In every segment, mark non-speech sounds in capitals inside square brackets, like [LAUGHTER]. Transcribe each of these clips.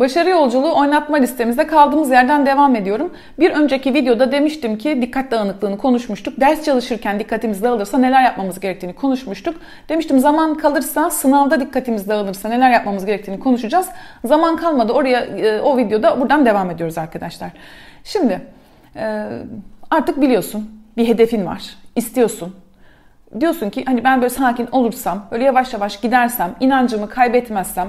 Başarı yolculuğu oynatma listemizde kaldığımız yerden devam ediyorum. Bir önceki videoda demiştim ki dikkat dağınıklığını konuşmuştuk. Ders çalışırken dikkatimiz dağılırsa neler yapmamız gerektiğini konuşmuştuk. Demiştim zaman kalırsa sınavda dikkatimiz dağılırsa neler yapmamız gerektiğini konuşacağız. Zaman kalmadı oraya e, o videoda buradan devam ediyoruz arkadaşlar. Şimdi e, artık biliyorsun bir hedefin var. istiyorsun diyorsun ki hani ben böyle sakin olursam, böyle yavaş yavaş gidersem, inancımı kaybetmezsem,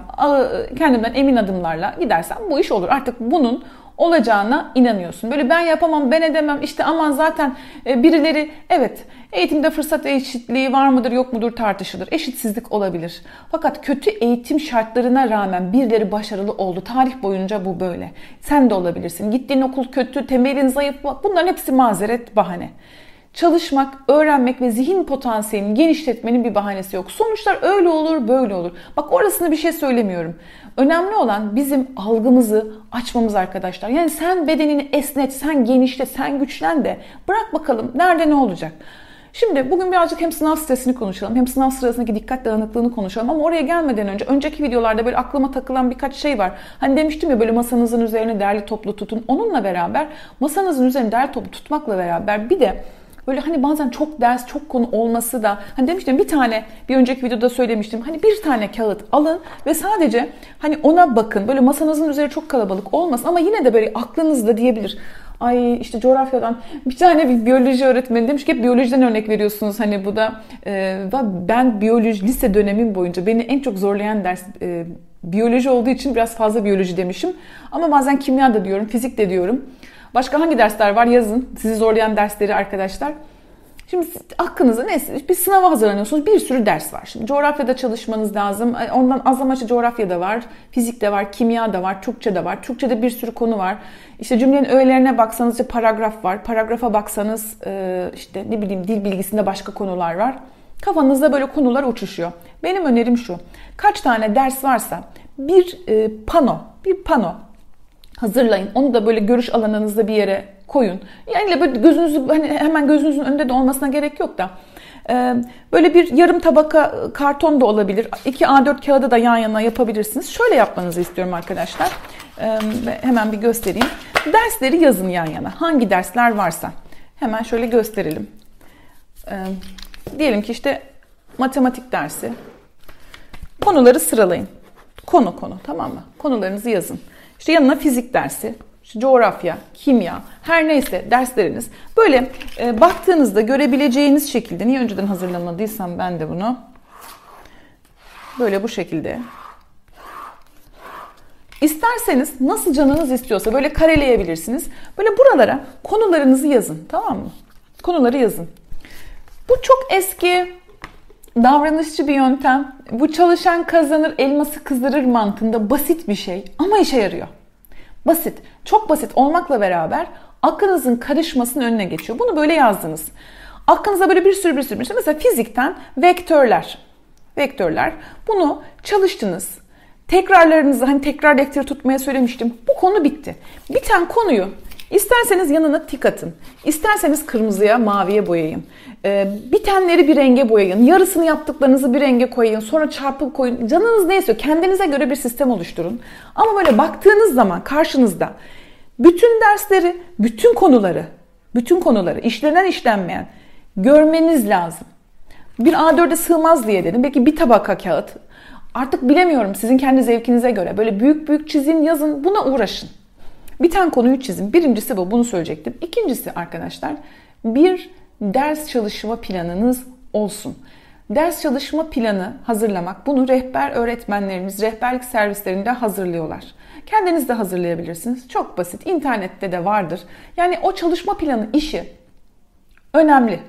kendimden emin adımlarla gidersem bu iş olur. Artık bunun olacağına inanıyorsun. Böyle ben yapamam, ben edemem, işte aman zaten e, birileri evet eğitimde fırsat eşitliği var mıdır yok mudur tartışılır. Eşitsizlik olabilir. Fakat kötü eğitim şartlarına rağmen birileri başarılı oldu. Tarih boyunca bu böyle. Sen de olabilirsin. Gittiğin okul kötü, temelin zayıf. Bunların hepsi mazeret, bahane. Çalışmak, öğrenmek ve zihin potansiyelini genişletmenin bir bahanesi yok. Sonuçlar öyle olur, böyle olur. Bak orasını bir şey söylemiyorum. Önemli olan bizim algımızı açmamız arkadaşlar. Yani sen bedenini esnet, sen genişle, sen güçlen de bırak bakalım nerede ne olacak. Şimdi bugün birazcık hem sınav stresini konuşalım hem sınav sırasındaki dikkat dağınıklığını konuşalım ama oraya gelmeden önce önceki videolarda böyle aklıma takılan birkaç şey var. Hani demiştim ya böyle masanızın üzerine derli toplu tutun. Onunla beraber masanızın üzerine derli toplu tutmakla beraber bir de Böyle hani bazen çok ders, çok konu olması da hani demiştim bir tane bir önceki videoda söylemiştim. Hani bir tane kağıt alın ve sadece hani ona bakın. Böyle masanızın üzeri çok kalabalık olmasın ama yine de böyle aklınızda diyebilir. Ay işte coğrafyadan bir tane bir biyoloji öğretmeni demiş ki hep biyolojiden örnek veriyorsunuz. Hani bu da e, ben biyoloji lise dönemim boyunca beni en çok zorlayan ders e, biyoloji olduğu için biraz fazla biyoloji demişim. Ama bazen kimya da diyorum, fizik de diyorum. Başka hangi dersler var yazın. Sizi zorlayan dersleri arkadaşlar. Şimdi hakkınızda neyse bir sınava hazırlanıyorsunuz. Bir sürü ders var. Şimdi coğrafyada çalışmanız lazım. Ondan az amaçlı coğrafyada var, fizikte var, kimya da var, Türkçe de var. Türkçede bir sürü konu var. İşte cümlenin öğelerine baksanız işte paragraf var. Paragrafa baksanız işte ne bileyim dil bilgisinde başka konular var. Kafanızda böyle konular uçuşuyor. Benim önerim şu. Kaç tane ders varsa bir pano, bir pano hazırlayın. Onu da böyle görüş alanınızda bir yere koyun. Yani böyle gözünüzü hani hemen gözünüzün önünde de olmasına gerek yok da. E, böyle bir yarım tabaka karton da olabilir. 2 A4 kağıdı da yan yana yapabilirsiniz. Şöyle yapmanızı istiyorum arkadaşlar. E, hemen bir göstereyim. Dersleri yazın yan yana. Hangi dersler varsa. Hemen şöyle gösterelim. E, diyelim ki işte matematik dersi. Konuları sıralayın. Konu konu tamam mı? Konularınızı yazın. İşte yanına fizik dersi, işte coğrafya, kimya, her neyse dersleriniz. Böyle e, baktığınızda görebileceğiniz şekilde, niye önceden hazırlamadıysam ben de bunu. Böyle bu şekilde. İsterseniz nasıl canınız istiyorsa böyle kareleyebilirsiniz. Böyle buralara konularınızı yazın tamam mı? Konuları yazın. Bu çok eski davranışçı bir yöntem. Bu çalışan kazanır, elması kızdırır mantığında basit bir şey ama işe yarıyor. Basit, çok basit olmakla beraber aklınızın karışmasının önüne geçiyor. Bunu böyle yazdınız. Aklınıza böyle bir sürü bir sürü bir şey. Mesela fizikten vektörler. Vektörler. Bunu çalıştınız. Tekrarlarınızı hani tekrar defteri tutmaya söylemiştim. Bu konu bitti. Biten konuyu İsterseniz yanına tik atın. İsterseniz kırmızıya, maviye boyayın. Ee, bitenleri bir renge boyayın. Yarısını yaptıklarınızı bir renge koyun. Sonra çarpıp koyun. Canınız ne istiyor? Kendinize göre bir sistem oluşturun. Ama böyle baktığınız zaman karşınızda bütün dersleri, bütün konuları, bütün konuları işlenen işlenmeyen görmeniz lazım. Bir A4'e sığmaz diye dedim. Belki bir tabaka kağıt. Artık bilemiyorum sizin kendi zevkinize göre. Böyle büyük büyük çizin, yazın. Buna uğraşın. Biten konuyu çizin. Birincisi bu. Bunu söyleyecektim. İkincisi arkadaşlar bir ders çalışma planınız olsun. Ders çalışma planı hazırlamak, bunu rehber öğretmenlerimiz, rehberlik servislerinde hazırlıyorlar. Kendiniz de hazırlayabilirsiniz. Çok basit. İnternette de vardır. Yani o çalışma planı işi önemli.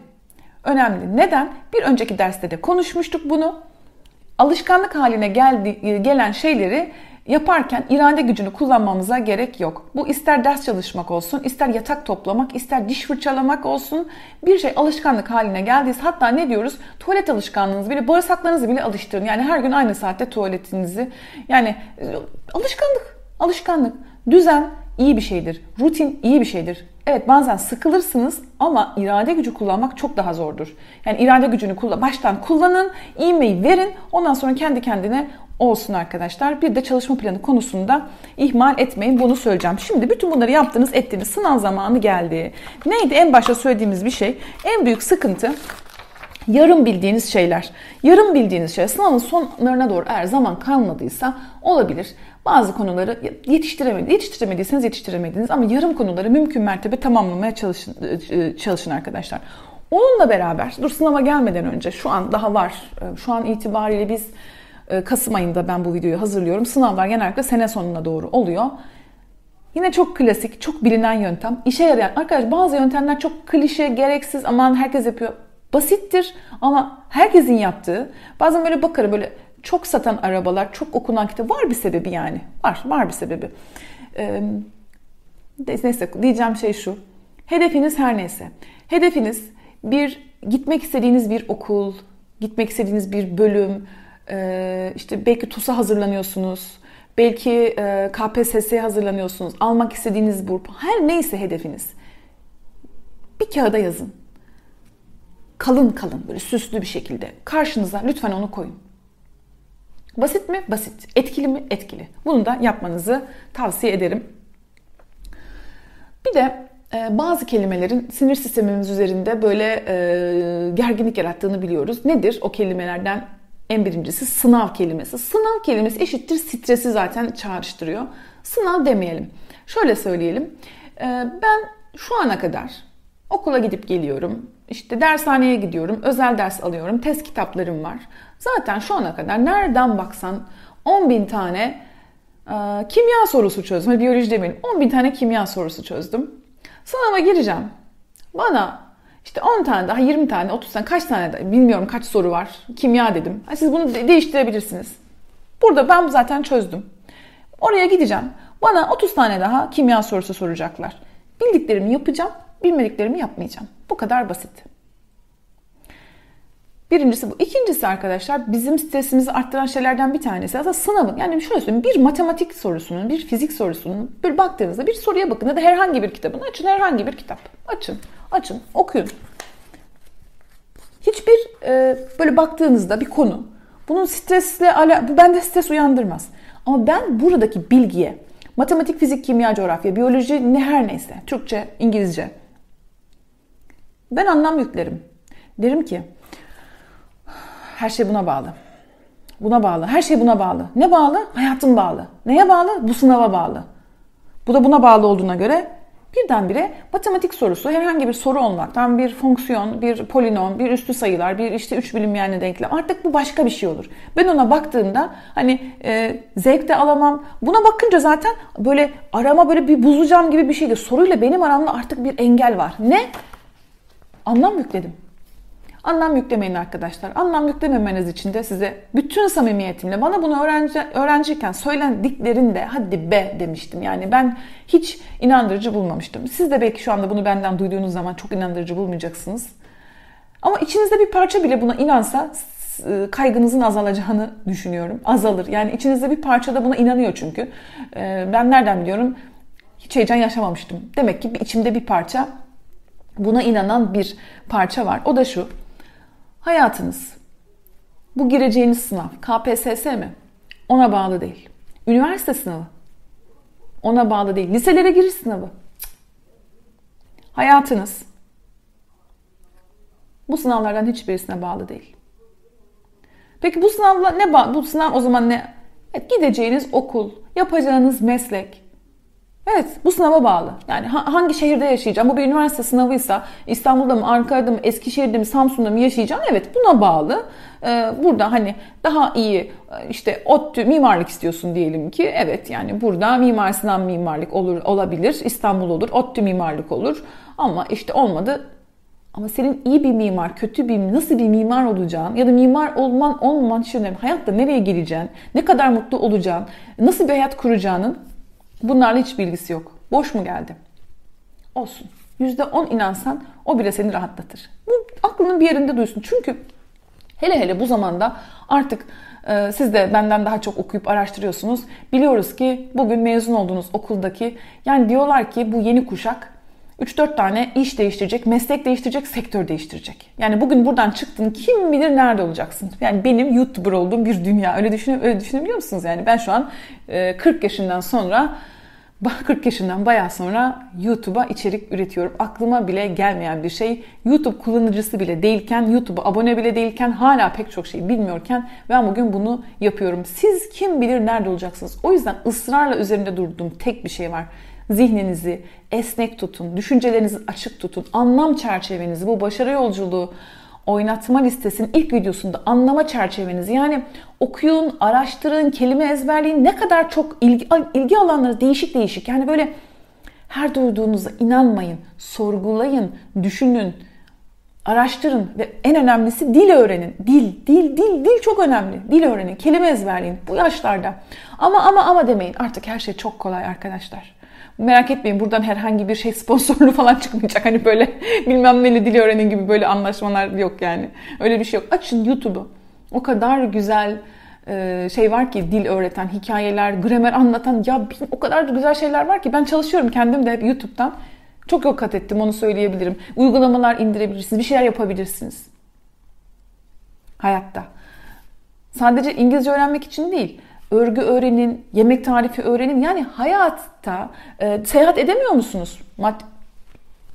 Önemli. Neden? Bir önceki derste de konuşmuştuk bunu. Alışkanlık haline geldi, gelen şeyleri yaparken irade gücünü kullanmamıza gerek yok. Bu ister ders çalışmak olsun, ister yatak toplamak, ister diş fırçalamak olsun. Bir şey alışkanlık haline geldiyse hatta ne diyoruz? Tuvalet alışkanlığınızı bile, bağırsaklarınızı bile alıştırın. Yani her gün aynı saatte tuvaletinizi. Yani e, alışkanlık, alışkanlık. Düzen iyi bir şeydir. Rutin iyi bir şeydir. Evet bazen sıkılırsınız ama irade gücü kullanmak çok daha zordur. Yani irade gücünü kullan, baştan kullanın, ivmeyi verin. Ondan sonra kendi kendine olsun arkadaşlar. Bir de çalışma planı konusunda ihmal etmeyin. Bunu söyleyeceğim. Şimdi bütün bunları yaptınız, ettiniz. Sınav zamanı geldi. Neydi en başta söylediğimiz bir şey? En büyük sıkıntı yarım bildiğiniz şeyler. Yarım bildiğiniz şey sınavın sonlarına doğru eğer zaman kalmadıysa olabilir. Bazı konuları yetiştiremedi, yetiştiremediyseniz yetiştiremediniz ama yarım konuları mümkün mertebe tamamlamaya çalışın, e, çalışın arkadaşlar. Onunla beraber, dur sınava gelmeden önce şu an daha var. E, şu an itibariyle biz Kasım ayında ben bu videoyu hazırlıyorum. Sınavlar genellikle sene sonuna doğru oluyor. Yine çok klasik, çok bilinen yöntem. İşe yarayan. Arkadaşlar bazı yöntemler çok klişe, gereksiz, aman herkes yapıyor. Basittir ama herkesin yaptığı. Bazen böyle bakarım böyle çok satan arabalar, çok okunan kitap var bir sebebi yani. Var, var bir sebebi. Ee, neyse diyeceğim şey şu. Hedefiniz her neyse. Hedefiniz bir gitmek istediğiniz bir okul, gitmek istediğiniz bir bölüm, e, işte belki TUS'a hazırlanıyorsunuz, belki e, KPSS'ye hazırlanıyorsunuz, almak istediğiniz burp, her neyse hedefiniz. Bir kağıda yazın. Kalın kalın böyle süslü bir şekilde karşınıza lütfen onu koyun. Basit mi? Basit. Etkili mi? Etkili. Bunu da yapmanızı tavsiye ederim. Bir de e, bazı kelimelerin sinir sistemimiz üzerinde böyle e, gerginlik yarattığını biliyoruz. Nedir o kelimelerden en birincisi sınav kelimesi. Sınav kelimesi eşittir stresi zaten çağrıştırıyor. Sınav demeyelim. Şöyle söyleyelim. E, ben şu ana kadar okula gidip geliyorum. İşte dershaneye gidiyorum, özel ders alıyorum, test kitaplarım var. Zaten şu ana kadar nereden baksan 10 bin tane e, kimya sorusu çözdüm. Biyoloji demeyelim. 10 bin tane kimya sorusu çözdüm. Sınava gireceğim. Bana işte 10 tane daha 20 tane 30 tane kaç tane daha bilmiyorum kaç soru var. Kimya dedim. Siz bunu değiştirebilirsiniz. Burada ben zaten çözdüm. Oraya gideceğim. Bana 30 tane daha kimya sorusu soracaklar. Bildiklerimi yapacağım, bilmediklerimi yapmayacağım. Bu kadar basit. Birincisi bu. İkincisi arkadaşlar bizim stresimizi arttıran şeylerden bir tanesi aslında sınavın yani şöyle söyleyeyim bir matematik sorusunun bir fizik sorusunun bir baktığınızda bir soruya bakın ya da herhangi bir kitabını açın herhangi bir kitap açın açın okuyun. Hiçbir e, böyle baktığınızda bir konu bunun stresle ala, bu bende stres uyandırmaz. Ama ben buradaki bilgiye matematik, fizik, kimya, coğrafya, biyoloji ne her neyse Türkçe, İngilizce ben anlam yüklerim. Derim ki her şey buna bağlı. Buna bağlı. Her şey buna bağlı. Ne bağlı? Hayatım bağlı. Neye bağlı? Bu sınava bağlı. Bu da buna bağlı olduğuna göre birdenbire matematik sorusu herhangi bir soru olmaktan bir fonksiyon, bir polinom, bir üstü sayılar, bir işte üç bilinmeyenli denklem artık bu başka bir şey olur. Ben ona baktığımda hani e, zevk de alamam. Buna bakınca zaten böyle arama böyle bir bulacağım gibi bir şeydi. Soruyla benim aramda artık bir engel var. Ne? Anlam yükledim. Anlam yüklemeyin arkadaşlar. Anlam yüklememeniz için de size bütün samimiyetimle bana bunu öğrenci, öğrenciyken söylendiklerinde hadi be demiştim. Yani ben hiç inandırıcı bulmamıştım. Siz de belki şu anda bunu benden duyduğunuz zaman çok inandırıcı bulmayacaksınız. Ama içinizde bir parça bile buna inansa e, kaygınızın azalacağını düşünüyorum. Azalır. Yani içinizde bir parça da buna inanıyor çünkü. Ben nereden biliyorum? Hiç heyecan yaşamamıştım. Demek ki içimde bir parça buna inanan bir parça var. O da şu. Hayatınız, bu gireceğiniz sınav KPSS mi? Ona bağlı değil. Üniversite sınavı ona bağlı değil. Liselere giriş sınavı. Hayatınız bu sınavlardan hiçbirisine bağlı değil. Peki bu sınavla ne? Bu sınav o zaman ne? Gideceğiniz okul, yapacağınız meslek, Evet bu sınava bağlı. Yani hangi şehirde yaşayacağım? Bu bir üniversite sınavıysa İstanbul'da mı, Ankara'da mı, Eskişehir'de mi, Samsun'da mı yaşayacağım? Evet buna bağlı. Ee, burada hani daha iyi e, işte ODTÜ mimarlık istiyorsun diyelim ki. Evet yani burada Mimar Sinan mimarlık olur olabilir. İstanbul olur, ODTÜ mimarlık olur. Ama işte olmadı ama senin iyi bir mimar, kötü bir, nasıl bir mimar olacağın ya da mimar olman olmaman hiç önemli. Hayatta nereye geleceğin, ne kadar mutlu olacağın, nasıl bir hayat kuracağının Bunlarla hiç bilgisi yok. Boş mu geldi? Olsun. %10 inansan o bile seni rahatlatır. Bu aklının bir yerinde duysun. Çünkü hele hele bu zamanda artık e, siz de benden daha çok okuyup araştırıyorsunuz. Biliyoruz ki bugün mezun olduğunuz okuldaki yani diyorlar ki bu yeni kuşak 3-4 tane iş değiştirecek, meslek değiştirecek, sektör değiştirecek. Yani bugün buradan çıktın kim bilir nerede olacaksın. Yani benim YouTuber olduğum bir dünya. Öyle, düşünü, öyle düşünebiliyor musunuz? Yani ben şu an 40 yaşından sonra 40 yaşından bayağı sonra YouTube'a içerik üretiyorum. Aklıma bile gelmeyen bir şey. YouTube kullanıcısı bile değilken, YouTube'a abone bile değilken, hala pek çok şey bilmiyorken ben bugün bunu yapıyorum. Siz kim bilir nerede olacaksınız? O yüzden ısrarla üzerinde durduğum tek bir şey var. Zihninizi esnek tutun, düşüncelerinizi açık tutun, anlam çerçevenizi, bu başarı yolculuğu oynatma listesinin ilk videosunda anlama çerçevenizi yani okuyun, araştırın, kelime ezberleyin ne kadar çok ilgi, ilgi alanları değişik değişik. Yani böyle her duyduğunuza inanmayın, sorgulayın, düşünün, araştırın ve en önemlisi dil öğrenin. Dil, dil, dil, dil çok önemli. Dil öğrenin, kelime ezberleyin bu yaşlarda. Ama ama ama demeyin. Artık her şey çok kolay arkadaşlar. Merak etmeyin buradan herhangi bir şey sponsorlu [LAUGHS] falan çıkmayacak. Hani böyle bilmem neli dil öğrenin gibi böyle anlaşmalar yok yani. Öyle bir şey yok. Açın YouTube'u. O kadar güzel e, şey var ki dil öğreten, hikayeler, gramer anlatan ya o kadar güzel şeyler var ki ben çalışıyorum kendim de hep YouTube'dan. Çok yol kat ettim onu söyleyebilirim. Uygulamalar indirebilirsiniz, bir şeyler yapabilirsiniz. Hayatta. Sadece İngilizce öğrenmek için değil örgü öğrenin, yemek tarifi öğrenin. Yani hayatta e, seyahat edemiyor musunuz? Mad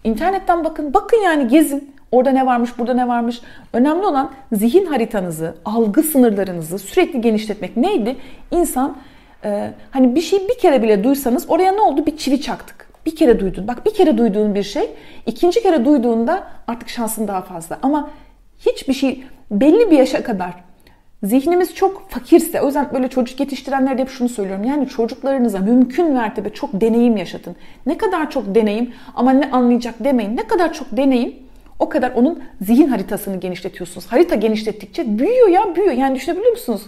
İnternetten bakın, bakın yani gezin. Orada ne varmış, burada ne varmış. Önemli olan zihin haritanızı, algı sınırlarınızı sürekli genişletmek. Neydi? İnsan e, hani bir şey bir kere bile duysanız oraya ne oldu? Bir çivi çaktık. Bir kere duydun. Bak bir kere duyduğun bir şey, ikinci kere duyduğunda artık şansın daha fazla. Ama hiçbir şey belli bir yaşa kadar Zihnimiz çok fakirse, o yüzden böyle çocuk yetiştirenlerde hep şunu söylüyorum. Yani çocuklarınıza mümkün mertebe çok deneyim yaşatın. Ne kadar çok deneyim ama ne anlayacak demeyin. Ne kadar çok deneyim o kadar onun zihin haritasını genişletiyorsunuz. Harita genişlettikçe büyüyor ya büyüyor. Yani düşünebiliyor musunuz?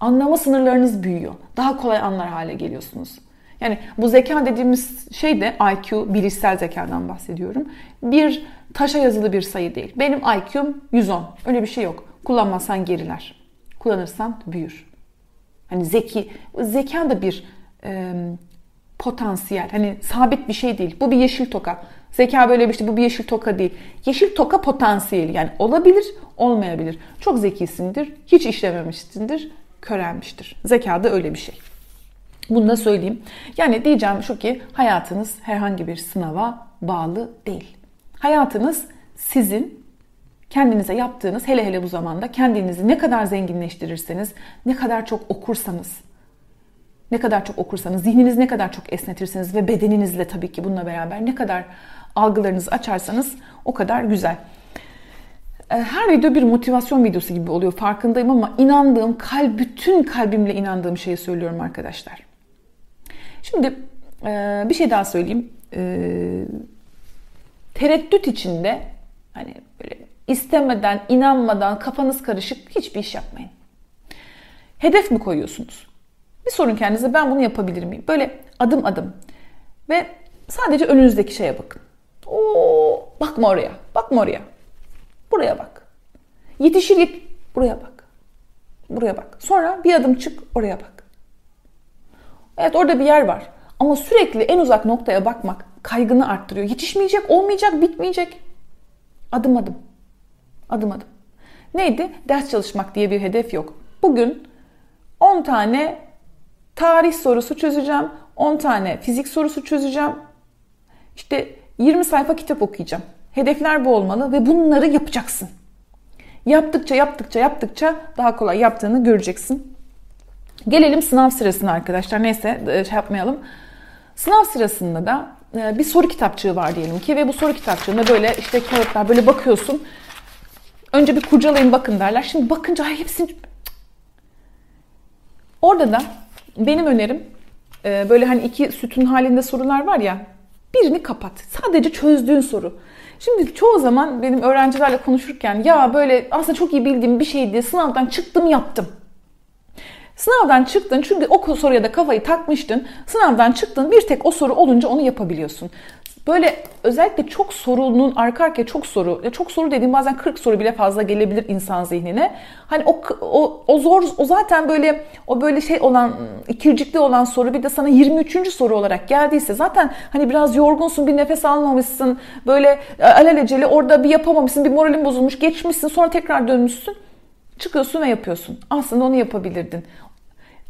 Anlama sınırlarınız büyüyor. Daha kolay anlar hale geliyorsunuz. Yani bu zeka dediğimiz şey de IQ, bilişsel zekadan bahsediyorum. Bir taşa yazılı bir sayı değil. Benim IQ'm 110. Öyle bir şey yok. Kullanmazsan geriler kullanırsan büyür. Hani zeki, zeka da bir e, potansiyel. Hani sabit bir şey değil. Bu bir yeşil toka. Zeka böyle bir şey. Bu bir yeşil toka değil. Yeşil toka potansiyeli. Yani olabilir, olmayabilir. Çok zekisindir, hiç işlememişsindir, körelmiştir. Zeka da öyle bir şey. Bunu da söyleyeyim. Yani diyeceğim şu ki hayatınız herhangi bir sınava bağlı değil. Hayatınız sizin kendinize yaptığınız hele hele bu zamanda kendinizi ne kadar zenginleştirirseniz, ne kadar çok okursanız, ne kadar çok okursanız, zihninizi ne kadar çok esnetirseniz ve bedeninizle tabii ki bununla beraber ne kadar algılarınızı açarsanız o kadar güzel. Ee, her video bir motivasyon videosu gibi oluyor farkındayım ama inandığım, kalp, bütün kalbimle inandığım şeyi söylüyorum arkadaşlar. Şimdi e, bir şey daha söyleyeyim. E, tereddüt içinde hani böyle istemeden, inanmadan, kafanız karışık hiçbir iş yapmayın. Hedef mi koyuyorsunuz? Bir sorun kendinize ben bunu yapabilir miyim? Böyle adım adım ve sadece önünüzdeki şeye bakın. Oo, bakma oraya, bakma oraya. Buraya bak. Yetişir yet buraya bak. Buraya bak. Sonra bir adım çık oraya bak. Evet orada bir yer var. Ama sürekli en uzak noktaya bakmak kaygını arttırıyor. Yetişmeyecek, olmayacak, bitmeyecek. Adım adım. Adım adım. Neydi? Ders çalışmak diye bir hedef yok. Bugün 10 tane tarih sorusu çözeceğim. 10 tane fizik sorusu çözeceğim. İşte 20 sayfa kitap okuyacağım. Hedefler bu olmalı ve bunları yapacaksın. Yaptıkça yaptıkça yaptıkça daha kolay yaptığını göreceksin. Gelelim sınav sırasına arkadaşlar. Neyse e, şey yapmayalım. Sınav sırasında da e, bir soru kitapçığı var diyelim ki ve bu soru kitapçığında böyle işte kağıtlar böyle bakıyorsun Önce bir kurcalayın bakın derler. Şimdi bakınca ay hepsini... Orada da benim önerim e, böyle hani iki sütun halinde sorular var ya birini kapat. Sadece çözdüğün soru. Şimdi çoğu zaman benim öğrencilerle konuşurken ya böyle aslında çok iyi bildiğim bir şeydi. Sınavdan çıktım yaptım. Sınavdan çıktın çünkü o soruya da kafayı takmıştın. Sınavdan çıktın bir tek o soru olunca onu yapabiliyorsun. Böyle özellikle çok sorunun arka arkaya çok soru, çok soru dediğim bazen 40 soru bile fazla gelebilir insan zihnine. Hani o, o, o zor, o zaten böyle o böyle şey olan, ikircikli olan soru bir de sana 23. soru olarak geldiyse zaten hani biraz yorgunsun, bir nefes almamışsın, böyle alelacele orada bir yapamamışsın, bir moralin bozulmuş, geçmişsin, sonra tekrar dönmüşsün. Çıkıyorsun ve yapıyorsun. Aslında onu yapabilirdin.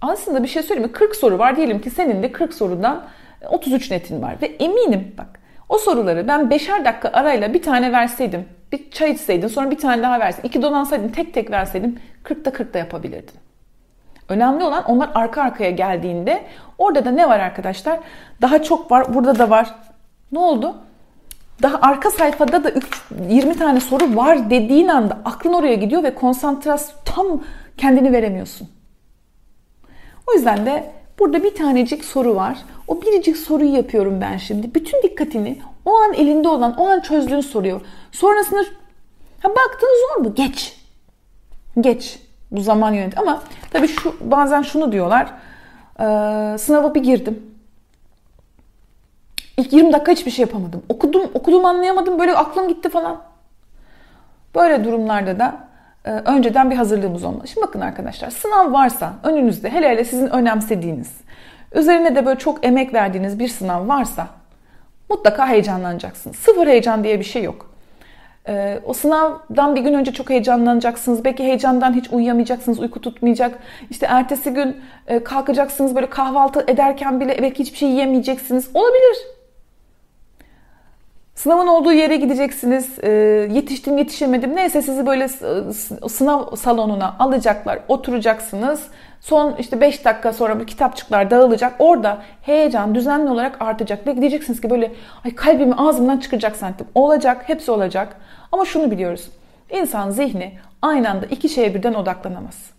Aslında bir şey söyleyeyim mi? 40 soru var. Diyelim ki senin de 40 sorudan 33 netin var. Ve eminim bak o soruları ben beşer dakika arayla bir tane verseydim, bir çay içseydin, sonra bir tane daha verseydin, iki dolansaydın, tek tek verseydim 40'ta 40'ta yapabilirdin. Önemli olan onlar arka arkaya geldiğinde orada da ne var arkadaşlar? Daha çok var, burada da var. Ne oldu? Daha arka sayfada da 20 tane soru var dediğin anda aklın oraya gidiyor ve konsantrasyon tam kendini veremiyorsun. O yüzden de burada bir tanecik soru var. O biricik soruyu yapıyorum ben şimdi. Bütün dikkatini o an elinde olan, o an çözdüğün soruyor. Sonrasında ha baktın zor mu? Geç. Geç. Bu zaman yönet. Ama tabii şu bazen şunu diyorlar. Ee, sınava bir girdim. İlk 20 dakika hiçbir şey yapamadım. Okudum, okudum anlayamadım. Böyle aklım gitti falan. Böyle durumlarda da e, önceden bir hazırlığımız olmalı. Şimdi bakın arkadaşlar sınav varsa önünüzde hele hele sizin önemsediğiniz, üzerine de böyle çok emek verdiğiniz bir sınav varsa mutlaka heyecanlanacaksınız. Sıfır heyecan diye bir şey yok. E, o sınavdan bir gün önce çok heyecanlanacaksınız. Belki heyecandan hiç uyuyamayacaksınız, uyku tutmayacak. İşte ertesi gün e, kalkacaksınız böyle kahvaltı ederken bile belki hiçbir şey yiyemeyeceksiniz. Olabilir. Sınavın olduğu yere gideceksiniz. E, yetiştim yetişemedim. Neyse sizi böyle sınav salonuna alacaklar. Oturacaksınız. Son işte 5 dakika sonra bu kitapçıklar dağılacak. Orada heyecan düzenli olarak artacak. Ve diyeceksiniz ki böyle ay kalbimi ağzımdan çıkacak santim. Olacak. Hepsi olacak. Ama şunu biliyoruz. İnsan zihni aynı anda iki şeye birden odaklanamaz.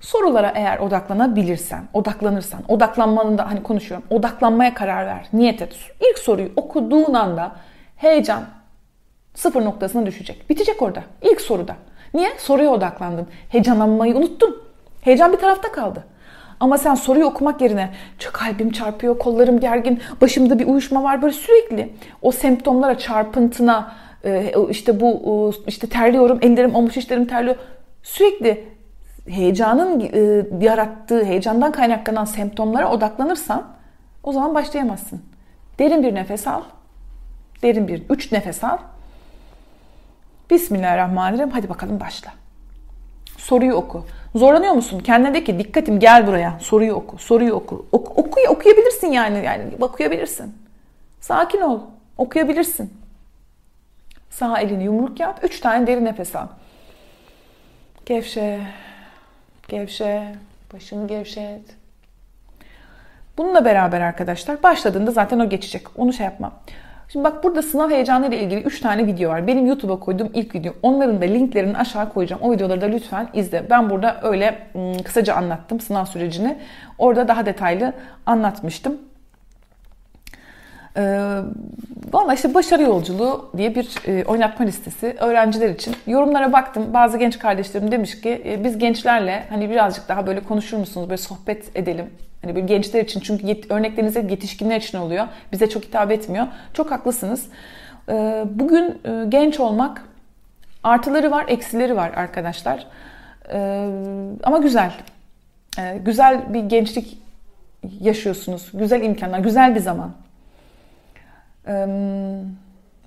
Sorulara eğer odaklanabilirsen, odaklanırsan, odaklanmanın da hani konuşuyorum, odaklanmaya karar ver, niyet et. İlk soruyu okuduğun anda heyecan sıfır noktasına düşecek. Bitecek orada. İlk soruda. Niye? Soruya odaklandın. Heyecanlanmayı unuttun. Heyecan bir tarafta kaldı. Ama sen soruyu okumak yerine çok kalbim çarpıyor, kollarım gergin, başımda bir uyuşma var böyle sürekli o semptomlara, çarpıntına, e, işte bu işte terliyorum, ellerim olmuş, işlerim terliyor. Sürekli heyecanın e, yarattığı, heyecandan kaynaklanan semptomlara odaklanırsan o zaman başlayamazsın. Derin bir nefes al. Derin bir üç nefes al. Bismillahirrahmanirrahim. Hadi bakalım başla. Soruyu oku. Zorlanıyor musun? Kendine de ki dikkatim gel buraya. Soruyu oku. Soruyu oku. oku oku okuyabilirsin yani. Yani okuyabilirsin. Sakin ol. Okuyabilirsin. Sağ elini yumruk yap. Üç tane derin nefes al. Gevşe. Gevşe. Başını gevşet. Bununla beraber arkadaşlar başladığında zaten o geçecek. Onu şey yapma. Şimdi bak burada sınav heyecanı ile ilgili 3 tane video var. Benim YouTube'a koyduğum ilk video. Onların da linklerini aşağı koyacağım. O videoları da lütfen izle. Ben burada öyle kısaca anlattım sınav sürecini. Orada daha detaylı anlatmıştım. Ee, Valla işte başarı yolculuğu diye bir e, oynatma listesi öğrenciler için. Yorumlara baktım. Bazı genç kardeşlerim demiş ki e, biz gençlerle hani birazcık daha böyle konuşur musunuz? Böyle sohbet edelim. Hani böyle gençler için çünkü yet, örnekleriniz hep yetişkinler için oluyor. Bize çok hitap etmiyor. Çok haklısınız. Ee, bugün e, genç olmak artıları var, eksileri var arkadaşlar. Ee, ama güzel. Güzel bir gençlik yaşıyorsunuz. Güzel imkanlar, güzel bir zaman.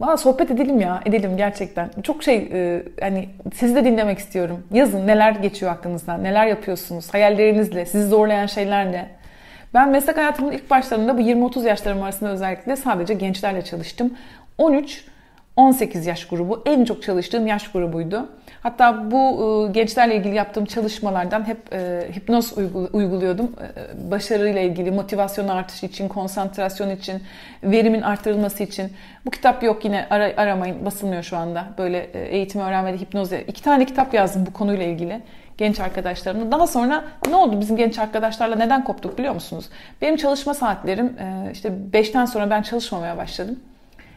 Valla sohbet edelim ya, edelim gerçekten. Çok şey, e, hani sizi de dinlemek istiyorum. Yazın neler geçiyor aklınızdan, neler yapıyorsunuz, hayallerinizle, sizi zorlayan şeyler ne? Ben meslek hayatımın ilk başlarında bu 20-30 yaşlarım arasında özellikle sadece gençlerle çalıştım. 13 18 yaş grubu en çok çalıştığım yaş grubuydu. Hatta bu e, gençlerle ilgili yaptığım çalışmalardan hep e, hipnoz uyguluyordum. E, başarıyla ilgili, motivasyon artışı için, konsantrasyon için, verimin artırılması için. Bu kitap yok yine ara, aramayın, basılmıyor şu anda. Böyle eğitim öğrenmede hipnoz. İki tane kitap yazdım bu konuyla ilgili genç arkadaşlarımla. Daha sonra ne oldu bizim genç arkadaşlarla neden koptuk biliyor musunuz? Benim çalışma saatlerim işte 5'ten sonra ben çalışmamaya başladım.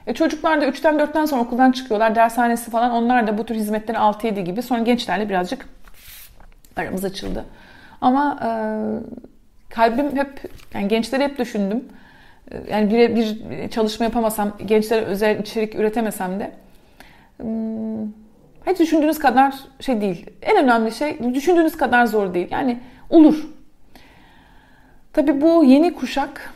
E çocuklar da 3'ten 4'ten sonra okuldan çıkıyorlar. Dershanesi falan onlar da bu tür hizmetleri 6-7 gibi. Sonra gençlerle birazcık aramız açıldı. Ama e, kalbim hep, yani gençleri hep düşündüm. yani bir, bir çalışma yapamasam, gençlere özel içerik üretemesem de hiç düşündüğünüz kadar şey değil. En önemli şey düşündüğünüz kadar zor değil. Yani olur. Tabii bu yeni kuşak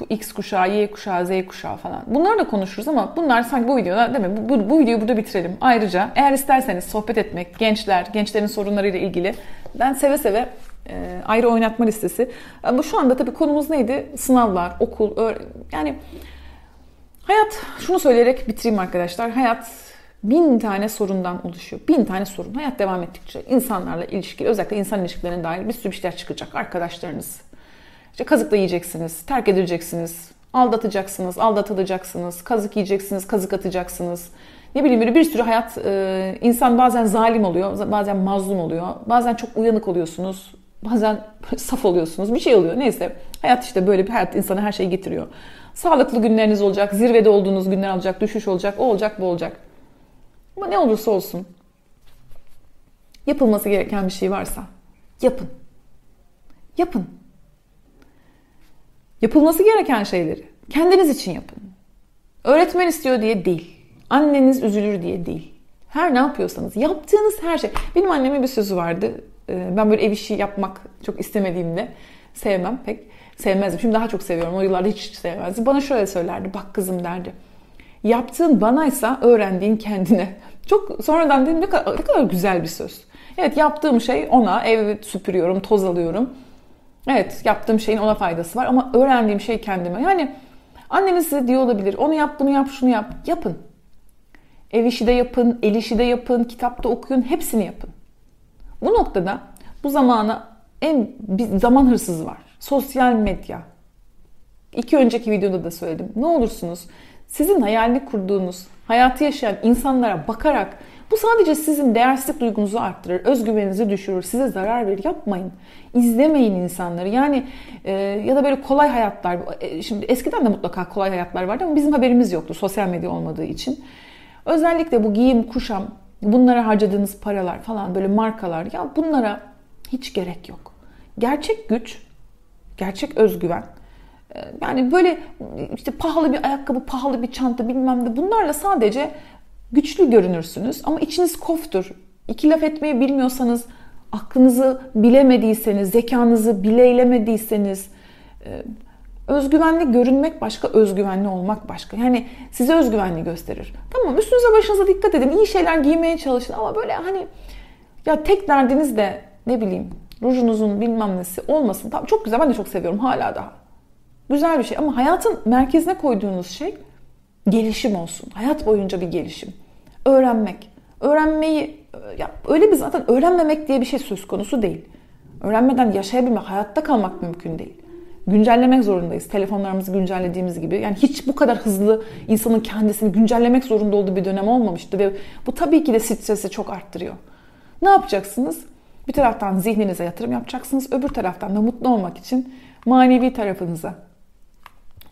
bu X kuşağı, Y kuşağı, Z kuşağı falan. Bunları da konuşuruz ama bunlar sanki bu videoda değil mi? Bu, bu, bu videoyu burada bitirelim. Ayrıca eğer isterseniz sohbet etmek, gençler, gençlerin sorunlarıyla ilgili ben seve seve e, ayrı oynatma listesi. Ama şu anda tabii konumuz neydi? Sınavlar, okul, yani hayat şunu söyleyerek bitireyim arkadaşlar. Hayat bin tane sorundan oluşuyor. Bin tane sorun. Hayat devam ettikçe insanlarla ilişkili, özellikle insan ilişkilerine dair bir sürü şeyler çıkacak. Arkadaşlarınız, işte kazıkla yiyeceksiniz, terk edileceksiniz, aldatacaksınız, aldatılacaksınız, kazık yiyeceksiniz, kazık atacaksınız. Ne bileyim böyle bir sürü hayat, e, insan bazen zalim oluyor, bazen mazlum oluyor, bazen çok uyanık oluyorsunuz, bazen [LAUGHS] saf oluyorsunuz, bir şey oluyor. Neyse hayat işte böyle bir hayat insana her şeyi getiriyor. Sağlıklı günleriniz olacak, zirvede olduğunuz günler olacak, düşüş olacak, o olacak, bu olacak. Ama ne olursa olsun yapılması gereken bir şey varsa yapın. Yapın. Yapılması gereken şeyleri kendiniz için yapın. Öğretmen istiyor diye değil. Anneniz üzülür diye değil. Her ne yapıyorsanız yaptığınız her şey. Benim annemin bir sözü vardı. Ee, ben böyle ev işi yapmak çok istemediğimde sevmem pek. Sevmezdim. Şimdi daha çok seviyorum. O yıllarda hiç sevmezdim. Bana şöyle söylerdi. Bak kızım derdi. Yaptığın banaysa öğrendiğin kendine. Çok sonradan dedim ne kadar, ne kadar güzel bir söz. Evet yaptığım şey ona ev süpürüyorum, toz alıyorum. Evet yaptığım şeyin ona faydası var ama öğrendiğim şey kendime. Yani anneniz size diyor olabilir onu yap bunu yap şunu yap. Yapın. Ev işi de yapın, el işi de yapın, kitapta okuyun hepsini yapın. Bu noktada bu zamana en bir zaman hırsızı var. Sosyal medya. İki önceki videoda da söyledim. Ne olursunuz sizin hayalini kurduğunuz, hayatı yaşayan insanlara bakarak bu sadece sizin değersizlik duygunuzu arttırır, özgüveninizi düşürür, size zarar verir. Yapmayın. İzlemeyin insanları. Yani e, ya da böyle kolay hayatlar. E, şimdi eskiden de mutlaka kolay hayatlar vardı ama bizim haberimiz yoktu sosyal medya olmadığı için. Özellikle bu giyim, kuşam, bunlara harcadığınız paralar falan böyle markalar ya bunlara hiç gerek yok. Gerçek güç, gerçek özgüven e, yani böyle işte pahalı bir ayakkabı, pahalı bir çanta bilmem ne bunlarla sadece güçlü görünürsünüz ama içiniz koftur. İki laf etmeyi bilmiyorsanız, aklınızı bilemediyseniz, zekanızı bileylemediyseniz, e, özgüvenli görünmek başka, özgüvenli olmak başka. Yani size özgüvenli gösterir. Tamam üstünüze başınıza dikkat edin, iyi şeyler giymeye çalışın ama böyle hani ya tek derdiniz de ne bileyim rujunuzun bilmem nesi olmasın. Tamam çok güzel ben de çok seviyorum hala daha. Güzel bir şey ama hayatın merkezine koyduğunuz şey gelişim olsun. Hayat boyunca bir gelişim. Öğrenmek. Öğrenmeyi ya öyle bir zaten öğrenmemek diye bir şey söz konusu değil. Öğrenmeden yaşayabilmek, hayatta kalmak mümkün değil. Güncellemek zorundayız. Telefonlarımızı güncellediğimiz gibi. Yani hiç bu kadar hızlı insanın kendisini güncellemek zorunda olduğu bir dönem olmamıştı ve bu tabii ki de stresi çok arttırıyor. Ne yapacaksınız? Bir taraftan zihninize yatırım yapacaksınız. Öbür taraftan da mutlu olmak için manevi tarafınıza.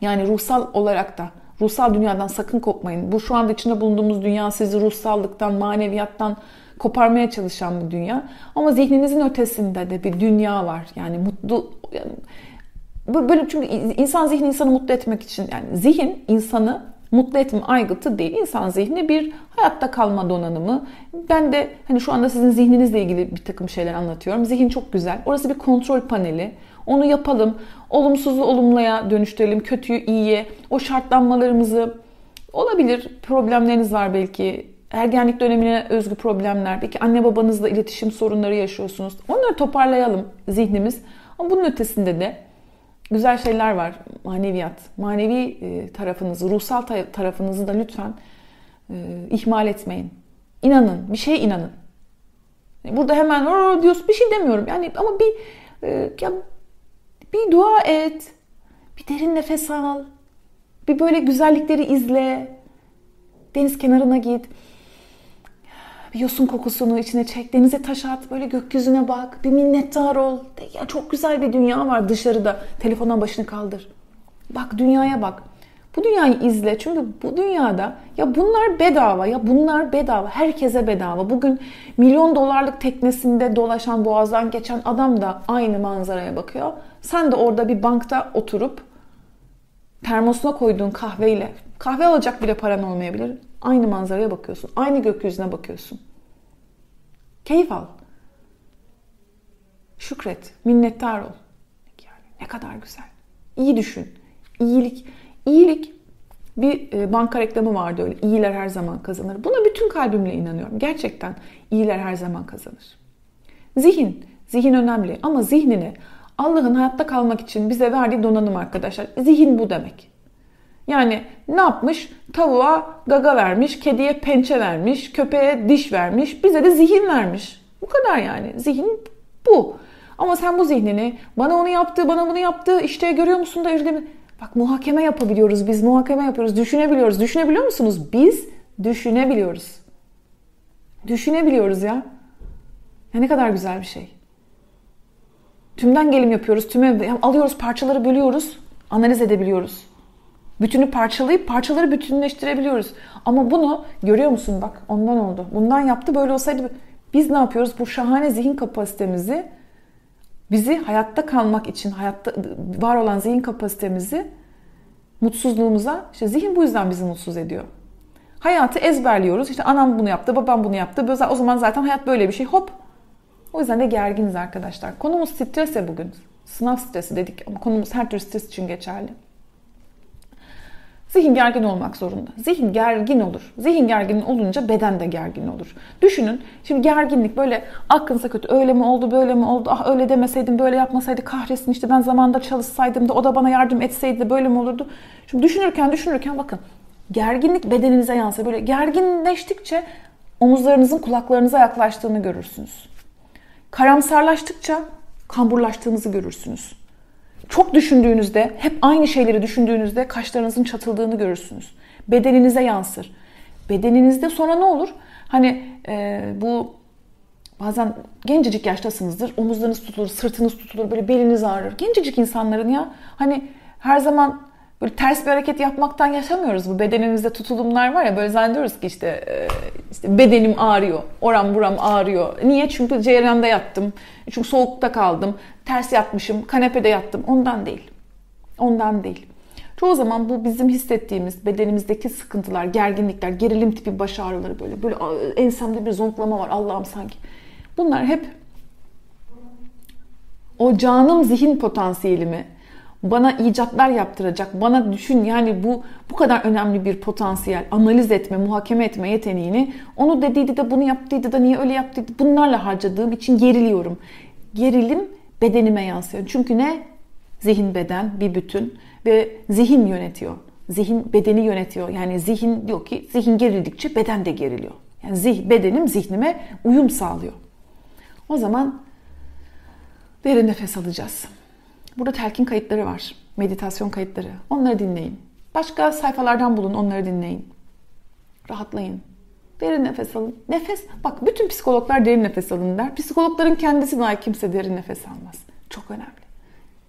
Yani ruhsal olarak da Ruhsal dünyadan sakın kopmayın. Bu şu anda içinde bulunduğumuz dünya sizi ruhsallıktan, maneviyattan koparmaya çalışan bir dünya. Ama zihninizin ötesinde de bir dünya var. Yani mutlu yani böyle çünkü insan zihni insanı mutlu etmek için yani zihin insanı mutlu etme aygıtı değil. İnsan zihni bir hayatta kalma donanımı. Ben de hani şu anda sizin zihninizle ilgili bir takım şeyler anlatıyorum. Zihin çok güzel. Orası bir kontrol paneli. Onu yapalım. Olumsuzu olumluya dönüştürelim. Kötüyü iyiye. O şartlanmalarımızı olabilir. Problemleriniz var belki. Ergenlik dönemine özgü problemler. Belki anne babanızla iletişim sorunları yaşıyorsunuz. Onları toparlayalım zihnimiz. Ama bunun ötesinde de güzel şeyler var. Maneviyat. Manevi e, tarafınızı, ruhsal tarafınızı da lütfen e, ihmal etmeyin. İnanın. Bir şeye inanın. Burada hemen diyorsun bir şey demiyorum. Yani ama bir e, ya bir dua et. Bir derin nefes al. Bir böyle güzellikleri izle. Deniz kenarına git. Bir yosun kokusunu içine çek. Denize taş at. Böyle gökyüzüne bak. Bir minnettar ol. De, ya çok güzel bir dünya var dışarıda. Telefona başını kaldır. Bak dünyaya bak. Bu dünyayı izle. Çünkü bu dünyada ya bunlar bedava ya bunlar bedava. Herkese bedava. Bugün milyon dolarlık teknesinde dolaşan boğazdan geçen adam da aynı manzaraya bakıyor. Sen de orada bir bankta oturup termosuna koyduğun kahveyle kahve alacak bile paran olmayabilir. Aynı manzaraya bakıyorsun. Aynı gökyüzüne bakıyorsun. Keyif al. Şükret. Minnettar ol. Yani ne kadar güzel. İyi düşün. İyilik. İyilik bir e, banka reklamı vardı öyle. İyiler her zaman kazanır. Buna bütün kalbimle inanıyorum. Gerçekten iyiler her zaman kazanır. Zihin. Zihin önemli ama zihnini Allah'ın hayatta kalmak için bize verdiği donanım arkadaşlar. Zihin bu demek. Yani ne yapmış? Tavuğa gaga vermiş, kediye pençe vermiş, köpeğe diş vermiş, bize de zihin vermiş. Bu kadar yani. Zihin bu. Ama sen bu zihnini bana onu yaptı, bana bunu yaptı, işte görüyor musun da üzülemi. Bak muhakeme yapabiliyoruz biz, muhakeme yapıyoruz, düşünebiliyoruz. Düşünebiliyor musunuz? Biz düşünebiliyoruz. Düşünebiliyoruz ya. Ya ne kadar güzel bir şey. Tümden gelim yapıyoruz, tüme alıyoruz, parçaları bölüyoruz, analiz edebiliyoruz. Bütünü parçalayıp parçaları bütünleştirebiliyoruz. Ama bunu görüyor musun bak ondan oldu. Bundan yaptı böyle olsaydı biz ne yapıyoruz? Bu şahane zihin kapasitemizi bizi hayatta kalmak için hayatta var olan zihin kapasitemizi mutsuzluğumuza işte zihin bu yüzden bizi mutsuz ediyor. Hayatı ezberliyoruz. İşte anam bunu yaptı, babam bunu yaptı. O zaman zaten hayat böyle bir şey. Hop. O yüzden de gerginiz arkadaşlar. Konumuz stres ya bugün. Sınav stresi dedik ama konumuz her türlü stres için geçerli. Zihin gergin olmak zorunda. Zihin gergin olur. Zihin gergin olunca beden de gergin olur. Düşünün şimdi gerginlik böyle aklınıza kötü öyle mi oldu böyle mi oldu ah öyle demeseydim böyle yapmasaydı kahretsin işte ben zamanında çalışsaydım da o da bana yardım etseydi böyle mi olurdu. Şimdi düşünürken düşünürken bakın gerginlik bedeninize yansır. Böyle gerginleştikçe omuzlarınızın kulaklarınıza yaklaştığını görürsünüz. Karamsarlaştıkça kamburlaştığınızı görürsünüz. Çok düşündüğünüzde, hep aynı şeyleri düşündüğünüzde kaşlarınızın çatıldığını görürsünüz. Bedeninize yansır. Bedeninizde sonra ne olur? Hani e, bu bazen gencecik yaştasınızdır. Omuzlarınız tutulur, sırtınız tutulur, böyle beliniz ağrır. Gencecik insanların ya hani her zaman böyle ters bir hareket yapmaktan yaşamıyoruz. Bu bedenimizde tutulumlar var ya böyle zannediyoruz ki işte, e, işte bedenim ağrıyor, oram buram ağrıyor. Niye? Çünkü ceyranda yattım, çünkü soğukta kaldım, ters yatmışım, kanepede yattım. Ondan değil. Ondan değil. Çoğu zaman bu bizim hissettiğimiz bedenimizdeki sıkıntılar, gerginlikler, gerilim tipi baş ağrıları böyle böyle ensemde bir zonklama var Allah'ım sanki. Bunlar hep o canım zihin potansiyelimi bana icatlar yaptıracak, bana düşün yani bu bu kadar önemli bir potansiyel, analiz etme, muhakeme etme yeteneğini onu dediydi de bunu yaptıydı da niye öyle yaptıydı bunlarla harcadığım için geriliyorum. Gerilim bedenime yansıyor. Çünkü ne? Zihin beden bir bütün ve zihin yönetiyor. Zihin bedeni yönetiyor. Yani zihin diyor ki zihin gerildikçe beden de geriliyor. Yani zih, bedenim zihnime uyum sağlıyor. O zaman derin nefes alacağız. Burada telkin kayıtları var. Meditasyon kayıtları. Onları dinleyin. Başka sayfalardan bulun, onları dinleyin. Rahatlayın. Derin nefes alın. Nefes, bak bütün psikologlar derin nefes alın der. Psikologların kendisi dahi kimse derin nefes almaz. Çok önemli.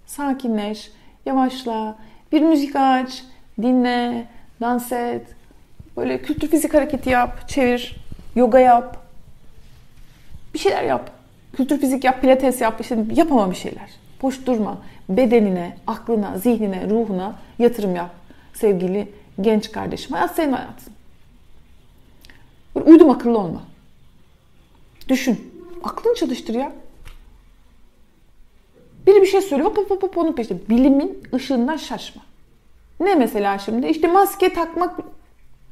Sakinleş, yavaşla, bir müzik aç, dinle, dans et. Böyle kültür fizik hareketi yap, çevir, yoga yap. Bir şeyler yap. Kültür fizik yap, pilates yap, işte yapama bir şeyler. Boş durma bedenine, aklına, zihnine, ruhuna yatırım yap. Sevgili genç kardeşim. Hayat senin hayatın. Uydum akıllı olma. Düşün. Aklını çalıştır ya. Biri bir şey söylüyor. Hop hop, hop onun peşinde. Bilimin ışığından şaşma. Ne mesela şimdi? İşte maske takmak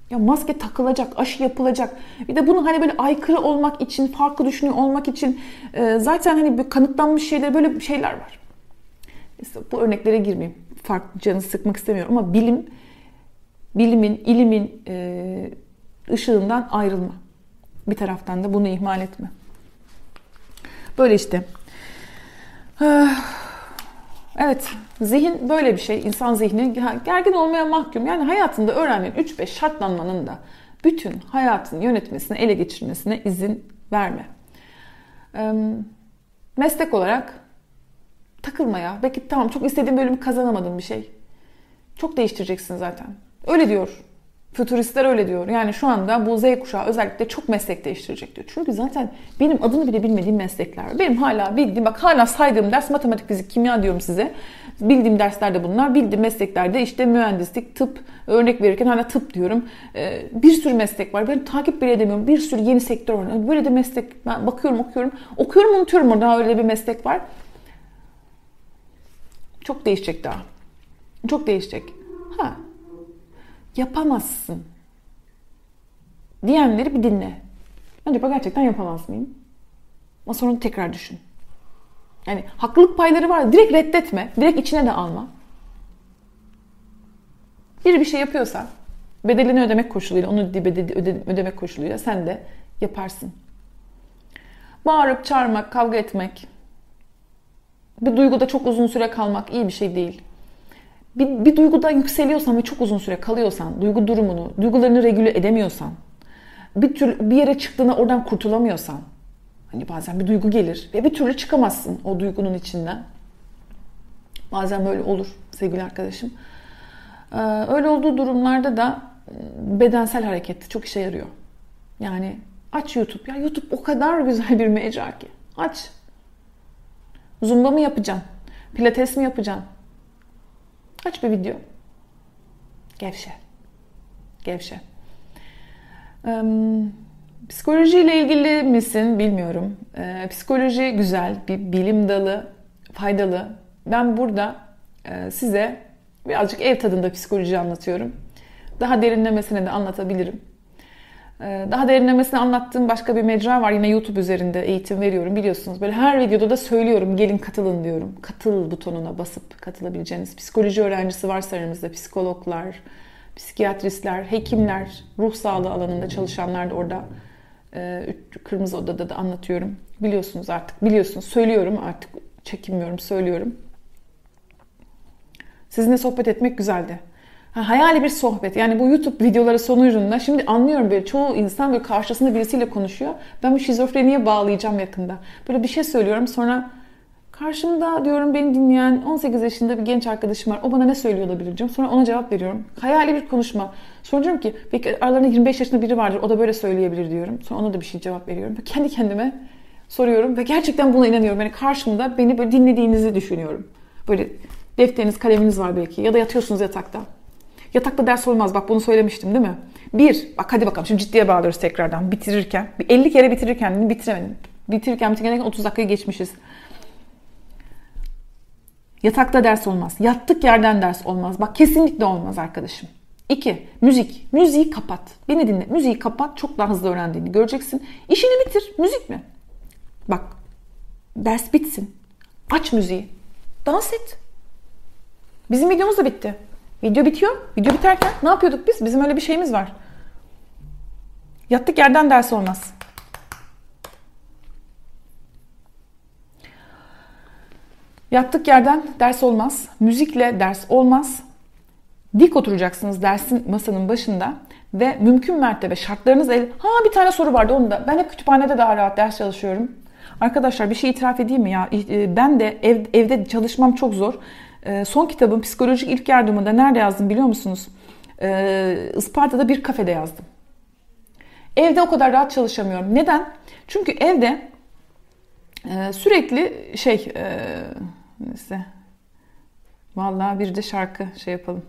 ya maske takılacak, aşı yapılacak. Bir de bunu hani böyle aykırı olmak için, farklı düşünüyor olmak için e, zaten hani kanıtlanmış şeyler böyle şeyler var. İşte bu örneklere girmeyeyim. Farklı canı sıkmak istemiyorum ama bilim, bilimin, ilimin e, ışığından ayrılma. Bir taraftan da bunu ihmal etme. Böyle işte. Evet, zihin böyle bir şey. İnsan zihni gergin olmaya mahkum. Yani hayatında öğrendiğin 3-5 şartlanmanın da bütün hayatın yönetmesine, ele geçirmesine izin verme. Meslek olarak Takılma ya. Belki tamam çok istediğin bölümü kazanamadın bir şey. Çok değiştireceksin zaten. Öyle diyor Fütüristler öyle diyor. Yani şu anda bu Z kuşağı özellikle çok meslek değiştirecek diyor. Çünkü zaten benim adını bile bilmediğim meslekler. Benim hala bildiğim, bak hala saydığım ders matematik, fizik, kimya diyorum size. Bildiğim derslerde bunlar. Bildiğim mesleklerde işte mühendislik, tıp örnek verirken hala tıp diyorum. Ee, bir sürü meslek var. Ben takip bile edemiyorum. Bir sürü yeni sektör var. Böyle de meslek ben bakıyorum okuyorum. Okuyorum unutuyorum orada öyle bir meslek var. Çok değişecek daha. Çok değişecek. Ha. Yapamazsın. Diyenleri bir dinle. Acaba gerçekten yapamaz mıyım? Ama sonra tekrar düşün. Yani haklılık payları var. Direkt reddetme. Direkt içine de alma. Biri bir şey yapıyorsa bedelini ödemek koşuluyla, onu ödemek koşuluyla sen de yaparsın. Bağırıp çağırmak, kavga etmek, bir duyguda çok uzun süre kalmak iyi bir şey değil. Bir, bir duyguda yükseliyorsan ve çok uzun süre kalıyorsan, duygu durumunu, duygularını regüle edemiyorsan, bir tür bir yere çıktığında oradan kurtulamıyorsan, hani bazen bir duygu gelir ve bir türlü çıkamazsın o duygunun içinden. Bazen böyle olur sevgili arkadaşım. Ee, öyle olduğu durumlarda da ıı, bedensel hareket çok işe yarıyor. Yani aç YouTube. Ya YouTube o kadar güzel bir mecra ki. Aç. Zumba mı yapacaksın? Pilates mi yapacaksın? Aç bir video. Gevşe. Gevşe. Ee, psikolojiyle ilgili misin bilmiyorum. Ee, psikoloji güzel, bir bilim dalı, faydalı. Ben burada e, size birazcık ev tadında psikoloji anlatıyorum. Daha derinlemesine de anlatabilirim. Ee, daha derinlemesine anlattığım başka bir mecra var. Yine YouTube üzerinde eğitim veriyorum biliyorsunuz. Böyle her videoda da söylüyorum gelin katılın diyorum. Katıl butonuna basıp katılabileceğiniz. Psikoloji öğrencisi varsa aranızda psikologlar, psikiyatristler, hekimler, ruh sağlığı alanında çalışanlar da orada e, Kırmızı Oda'da da anlatıyorum. Biliyorsunuz artık biliyorsunuz söylüyorum artık çekinmiyorum söylüyorum. Sizinle sohbet etmek güzeldi hayali bir sohbet. Yani bu YouTube videoları sonucunda şimdi anlıyorum böyle çoğu insan böyle karşısında birisiyle konuşuyor. Ben bir şizofreniye bağlayacağım yakında. Böyle bir şey söylüyorum sonra karşımda diyorum beni dinleyen 18 yaşında bir genç arkadaşım var. O bana ne söylüyor olabilir diyorum. Sonra ona cevap veriyorum. Hayali bir konuşma. Sonra diyorum ki belki aralarında 25 yaşında biri vardır. O da böyle söyleyebilir diyorum. Sonra ona da bir şey cevap veriyorum. Kendi kendime soruyorum ve gerçekten buna inanıyorum. Yani karşımda beni böyle dinlediğinizi düşünüyorum. Böyle defteriniz, kaleminiz var belki ya da yatıyorsunuz yatakta. Yatakta ders olmaz. Bak bunu söylemiştim değil mi? Bir, bak hadi bakalım şimdi ciddiye bağlıyoruz tekrardan. Bitirirken, 50 kere bitirirken bitiremedim. Bitirirken bitirirken 30 dakikayı geçmişiz. Yatakta ders olmaz. Yattık yerden ders olmaz. Bak kesinlikle olmaz arkadaşım. İki, müzik. Müziği kapat. Beni dinle. Müziği kapat. Çok daha hızlı öğrendiğini göreceksin. İşini bitir. Müzik mi? Bak. Ders bitsin. Aç müziği. Dans et. Bizim videomuz da bitti. Video bitiyor. Video biterken ne yapıyorduk biz? Bizim öyle bir şeyimiz var. Yattık yerden ders olmaz. Yattık yerden ders olmaz. Müzikle ders olmaz. Dik oturacaksınız dersin masanın başında ve mümkün mertebe şartlarınız el... Ha bir tane soru vardı onu da. Ben hep kütüphanede daha rahat ders çalışıyorum. Arkadaşlar bir şey itiraf edeyim mi ya? E, ben de ev, evde çalışmam çok zor. Ee, son kitabım psikolojik ilk yardımında nerede yazdım biliyor musunuz? Ee, Isparta'da bir kafede yazdım. Evde o kadar rahat çalışamıyorum. Neden? Çünkü evde e, sürekli şey e, neyse vallahi bir de şarkı şey yapalım.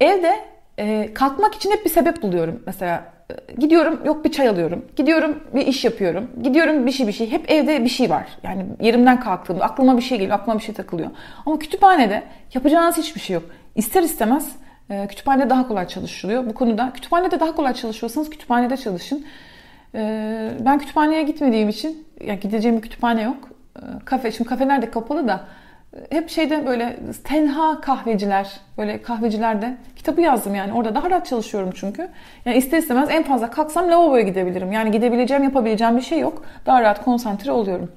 Evde e, kalkmak için hep bir sebep buluyorum. Mesela gidiyorum yok bir çay alıyorum. Gidiyorum bir iş yapıyorum. Gidiyorum bir şey bir şey. Hep evde bir şey var. Yani yerimden kalktığımda aklıma bir şey geliyor. Aklıma bir şey takılıyor. Ama kütüphanede yapacağınız hiçbir şey yok. İster istemez e, kütüphanede daha kolay çalışılıyor. Bu konuda kütüphanede daha kolay çalışıyorsanız kütüphanede çalışın. E, ben kütüphaneye gitmediğim için ya gideceğim bir kütüphane yok. E, kafe şimdi kafeler de kapalı da hep şeyde böyle tenha kahveciler, böyle kahvecilerde kitabı yazdım yani. Orada daha rahat çalışıyorum çünkü. Yani ister istemez en fazla kalksam lavaboya gidebilirim. Yani gidebileceğim, yapabileceğim bir şey yok. Daha rahat konsantre oluyorum.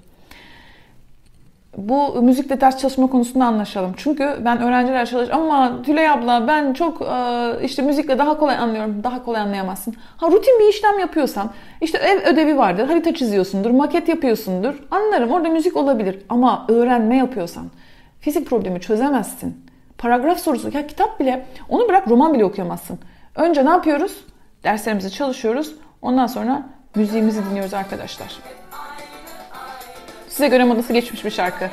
Bu müzikle ders çalışma konusunda anlaşalım. Çünkü ben öğrenciler çalış ama Tülay abla ben çok e, işte müzikle daha kolay anlıyorum. Daha kolay anlayamazsın. Ha rutin bir işlem yapıyorsan işte ev ödevi vardır. Harita çiziyorsundur, maket yapıyorsundur. Anlarım orada müzik olabilir. Ama öğrenme yapıyorsan fizik problemi çözemezsin. paragraf sorusu. Ya kitap bile onu bırak roman bile okuyamazsın. Önce ne yapıyoruz? Derslerimizi çalışıyoruz. Ondan sonra müziğimizi dinliyoruz arkadaşlar. Size göre modası geçmiş bir şarkı.